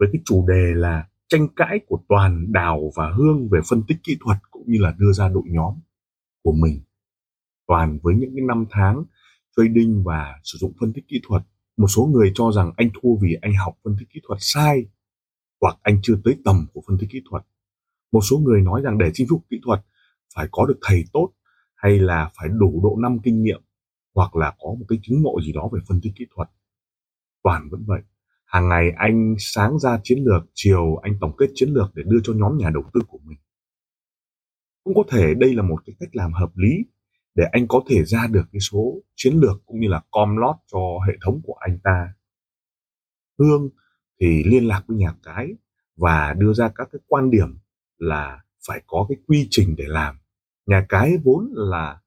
với cái chủ đề là tranh cãi của Toàn, Đào và Hương về phân tích kỹ thuật cũng như là đưa ra đội nhóm của mình. Toàn với những cái năm tháng trading và sử dụng phân tích kỹ thuật, một số người cho rằng anh thua vì anh học phân tích kỹ thuật sai hoặc anh chưa tới tầm của phân tích kỹ thuật. Một số người nói rằng để chinh phục kỹ thuật phải có được thầy tốt hay là phải đủ độ năm kinh nghiệm hoặc là có một cái chứng ngộ gì đó về phân tích kỹ thuật. Toàn vẫn vậy hàng ngày anh sáng ra chiến lược, chiều anh tổng kết chiến lược để đưa cho nhóm nhà đầu tư của mình. Cũng có thể đây là một cái cách làm hợp lý để anh có thể ra được cái số chiến lược cũng như là com lót cho hệ thống của anh ta. Hương thì liên lạc với nhà cái và đưa ra các cái quan điểm là phải có cái quy trình để làm. Nhà cái vốn là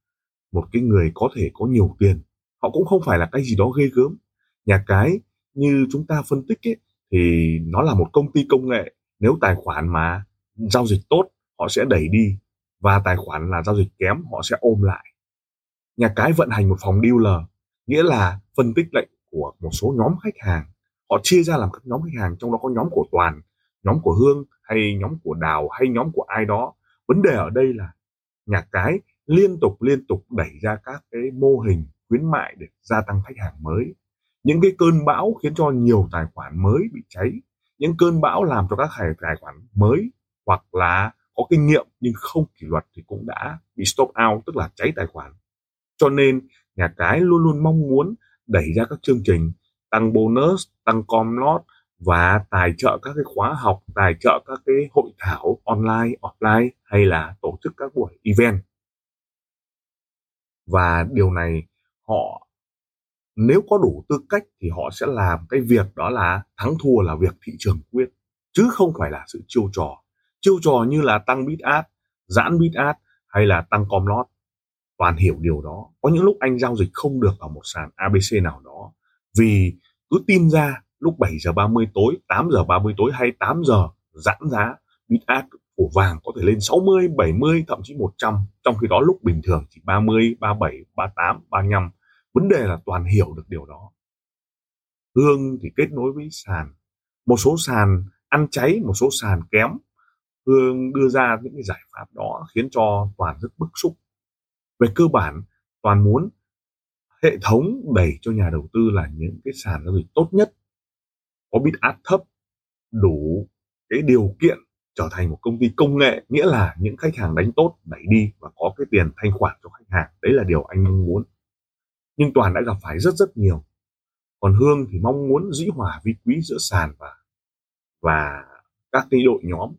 một cái người có thể có nhiều tiền, họ cũng không phải là cái gì đó ghê gớm. Nhà cái như chúng ta phân tích ấy, thì nó là một công ty công nghệ. Nếu tài khoản mà giao dịch tốt họ sẽ đẩy đi. Và tài khoản là giao dịch kém họ sẽ ôm lại. Nhà cái vận hành một phòng dealer nghĩa là phân tích lệnh của một số nhóm khách hàng. Họ chia ra làm các nhóm khách hàng trong đó có nhóm của toàn nhóm của hương hay nhóm của đào hay nhóm của ai đó. Vấn đề ở đây là nhà cái liên tục liên tục đẩy ra các cái mô hình khuyến mại để gia tăng khách hàng mới những cái cơn bão khiến cho nhiều tài khoản mới bị cháy. Những cơn bão làm cho các tài khoản mới hoặc là có kinh nghiệm nhưng không kỷ luật thì cũng đã bị stop out, tức là cháy tài khoản. Cho nên, nhà cái luôn luôn mong muốn đẩy ra các chương trình tăng bonus, tăng com lót và tài trợ các cái khóa học, tài trợ các cái hội thảo online, offline hay là tổ chức các buổi event. Và điều này họ nếu có đủ tư cách thì họ sẽ làm cái việc đó là thắng thua là việc thị trường quyết chứ không phải là sự chiêu trò. Chiêu trò như là tăng bit ad giãn bit ad hay là tăng com lót toàn hiểu điều đó. Có những lúc anh giao dịch không được ở một sàn ABC nào đó vì cứ tin ra lúc 7 giờ 30 tối 8 giờ 30 tối hay 8 giờ giãn giá bit ad của vàng có thể lên 60, 70, thậm chí 100 trong khi đó lúc bình thường chỉ 30, 37, 38, 35 vấn đề là toàn hiểu được điều đó. Hương thì kết nối với sàn. Một số sàn ăn cháy, một số sàn kém. Hương đưa ra những cái giải pháp đó khiến cho toàn rất bức xúc. Về cơ bản, toàn muốn hệ thống đẩy cho nhà đầu tư là những cái sàn giao dịch tốt nhất, có bid át thấp, đủ cái điều kiện trở thành một công ty công nghệ, nghĩa là những khách hàng đánh tốt đẩy đi và có cái tiền thanh khoản cho khách hàng. Đấy là điều anh mong muốn nhưng toàn đã gặp phải rất rất nhiều. Còn hương thì mong muốn dĩ hòa vi quý giữa sàn và và các cái đội nhóm.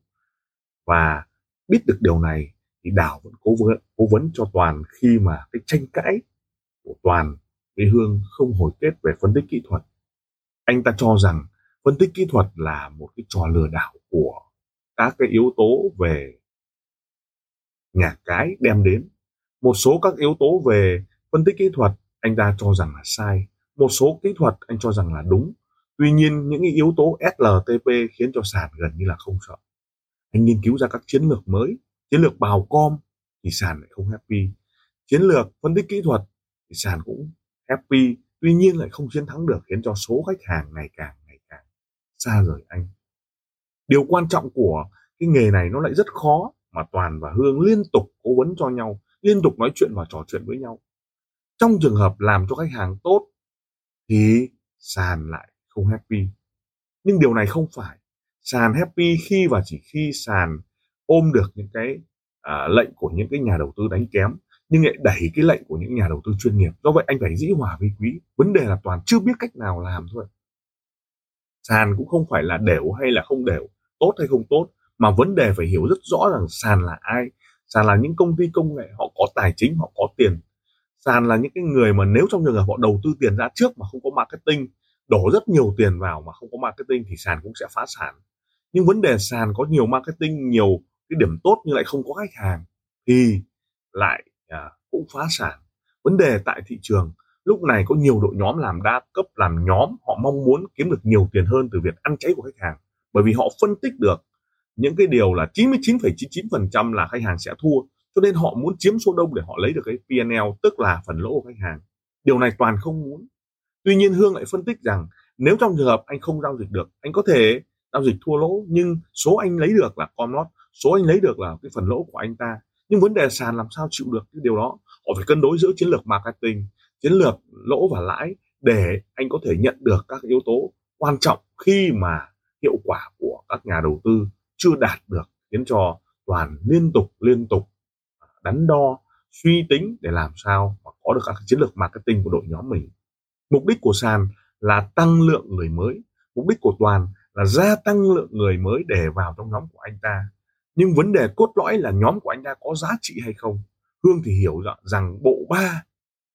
Và biết được điều này thì đào vẫn cố vấn cố vấn cho toàn khi mà cái tranh cãi của toàn với hương không hồi kết về phân tích kỹ thuật. Anh ta cho rằng phân tích kỹ thuật là một cái trò lừa đảo của các cái yếu tố về nhà cái đem đến. Một số các yếu tố về phân tích kỹ thuật anh ta cho rằng là sai. Một số kỹ thuật anh cho rằng là đúng. Tuy nhiên, những yếu tố SLTP khiến cho sàn gần như là không sợ. Anh nghiên cứu ra các chiến lược mới. Chiến lược bào com thì sàn lại không happy. Chiến lược phân tích kỹ thuật thì sàn cũng happy. Tuy nhiên lại không chiến thắng được, khiến cho số khách hàng ngày càng ngày càng xa rời anh. Điều quan trọng của cái nghề này nó lại rất khó, mà toàn và hương liên tục cố vấn cho nhau, liên tục nói chuyện và trò chuyện với nhau trong trường hợp làm cho khách hàng tốt thì sàn lại không happy. Nhưng điều này không phải. Sàn happy khi và chỉ khi sàn ôm được những cái à, lệnh của những cái nhà đầu tư đánh kém nhưng lại đẩy cái lệnh của những nhà đầu tư chuyên nghiệp. Do vậy anh phải dĩ hòa vi quý. Vấn đề là toàn chưa biết cách nào làm thôi. Sàn cũng không phải là đều hay là không đều tốt hay không tốt mà vấn đề phải hiểu rất rõ rằng sàn là ai. Sàn là những công ty công nghệ họ có tài chính họ có tiền sàn là những cái người mà nếu trong trường hợp họ đầu tư tiền ra trước mà không có marketing đổ rất nhiều tiền vào mà không có marketing thì sàn cũng sẽ phá sản. Nhưng vấn đề sàn có nhiều marketing nhiều cái điểm tốt nhưng lại không có khách hàng thì lại à, cũng phá sản. Vấn đề tại thị trường lúc này có nhiều đội nhóm làm đa cấp làm nhóm họ mong muốn kiếm được nhiều tiền hơn từ việc ăn cháy của khách hàng bởi vì họ phân tích được. Những cái điều là 99,99% là khách hàng sẽ thua cho nên họ muốn chiếm số đông để họ lấy được cái pnl tức là phần lỗ của khách hàng. Điều này toàn không muốn. Tuy nhiên Hương lại phân tích rằng nếu trong trường hợp anh không giao dịch được, anh có thể giao dịch thua lỗ, nhưng số anh lấy được là con lót số anh lấy được là cái phần lỗ của anh ta. Nhưng vấn đề sàn làm sao chịu được cái điều đó? Họ phải cân đối giữa chiến lược marketing, chiến lược lỗ và lãi để anh có thể nhận được các yếu tố quan trọng khi mà hiệu quả của các nhà đầu tư chưa đạt được, khiến cho toàn liên tục liên tục đắn đo suy tính để làm sao mà có được các chiến lược marketing của đội nhóm mình. Mục đích của sàn là tăng lượng người mới. Mục đích của toàn là gia tăng lượng người mới để vào trong nhóm của anh ta. Nhưng vấn đề cốt lõi là nhóm của anh ta có giá trị hay không? Hương thì hiểu rằng bộ ba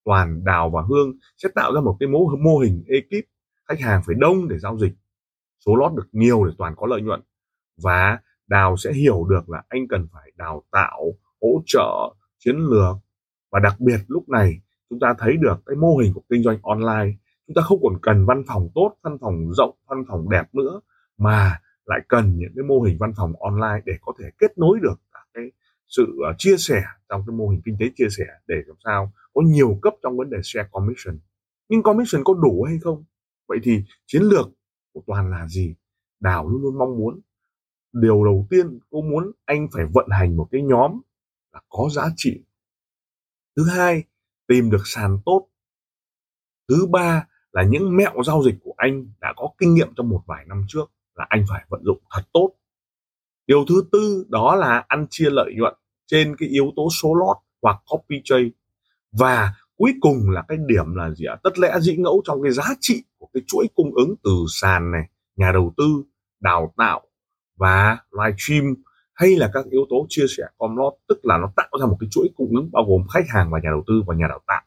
toàn đào và hương sẽ tạo ra một cái mô, mô hình ekip khách hàng phải đông để giao dịch. Số lót được nhiều để toàn có lợi nhuận. Và đào sẽ hiểu được là anh cần phải đào tạo hỗ trợ, chiến lược. Và đặc biệt lúc này, chúng ta thấy được cái mô hình của kinh doanh online. Chúng ta không còn cần văn phòng tốt, văn phòng rộng, văn phòng đẹp nữa, mà lại cần những cái mô hình văn phòng online để có thể kết nối được các cái sự ờ, chia sẻ trong cái mô hình kinh tế chia sẻ để làm sao có nhiều cấp trong vấn đề share commission. Nhưng commission có đủ hay không? Vậy thì chiến lược của toàn là gì? Đào luôn luôn mong muốn. Điều đầu tiên cô muốn anh phải vận hành một cái nhóm là có giá trị. Thứ hai, tìm được sàn tốt. Thứ ba là những mẹo giao dịch của anh đã có kinh nghiệm trong một vài năm trước là anh phải vận dụng thật tốt. Điều thứ tư đó là ăn chia lợi nhuận trên cái yếu tố số lót hoặc copy trade. Và cuối cùng là cái điểm là gì ạ? Tất lẽ dĩ ngẫu trong cái giá trị của cái chuỗi cung ứng từ sàn này, nhà đầu tư, đào tạo và live stream hay là các yếu tố chia sẻ com lót tức là nó tạo ra một cái chuỗi cung ứng bao gồm khách hàng và nhà đầu tư và nhà đào tạo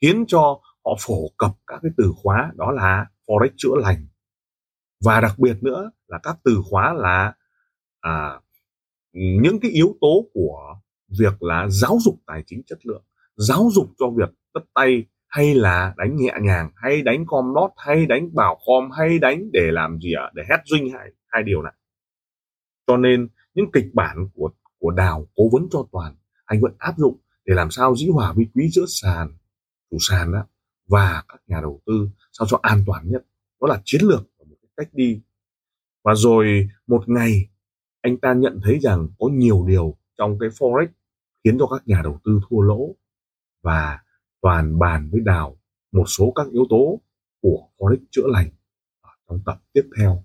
khiến cho họ phổ cập các cái từ khóa đó là forex chữa lành. Và đặc biệt nữa là các từ khóa là à, những cái yếu tố của việc là giáo dục tài chính chất lượng giáo dục cho việc tất tay hay là đánh nhẹ nhàng hay đánh com lót hay đánh bảo com hay đánh để làm gì ạ? Để hedging hai hai điều này. Cho nên những kịch bản của của đào cố vấn cho toàn, anh vẫn áp dụng để làm sao dĩ hòa vi quý giữa sàn, chủ sàn đó và các nhà đầu tư sao cho an toàn nhất. Đó là chiến lược và một cái cách đi. Và rồi một ngày, anh ta nhận thấy rằng có nhiều điều trong cái forex khiến cho các nhà đầu tư thua lỗ và toàn bàn với đào một số các yếu tố của forex chữa lành ở trong tập tiếp theo.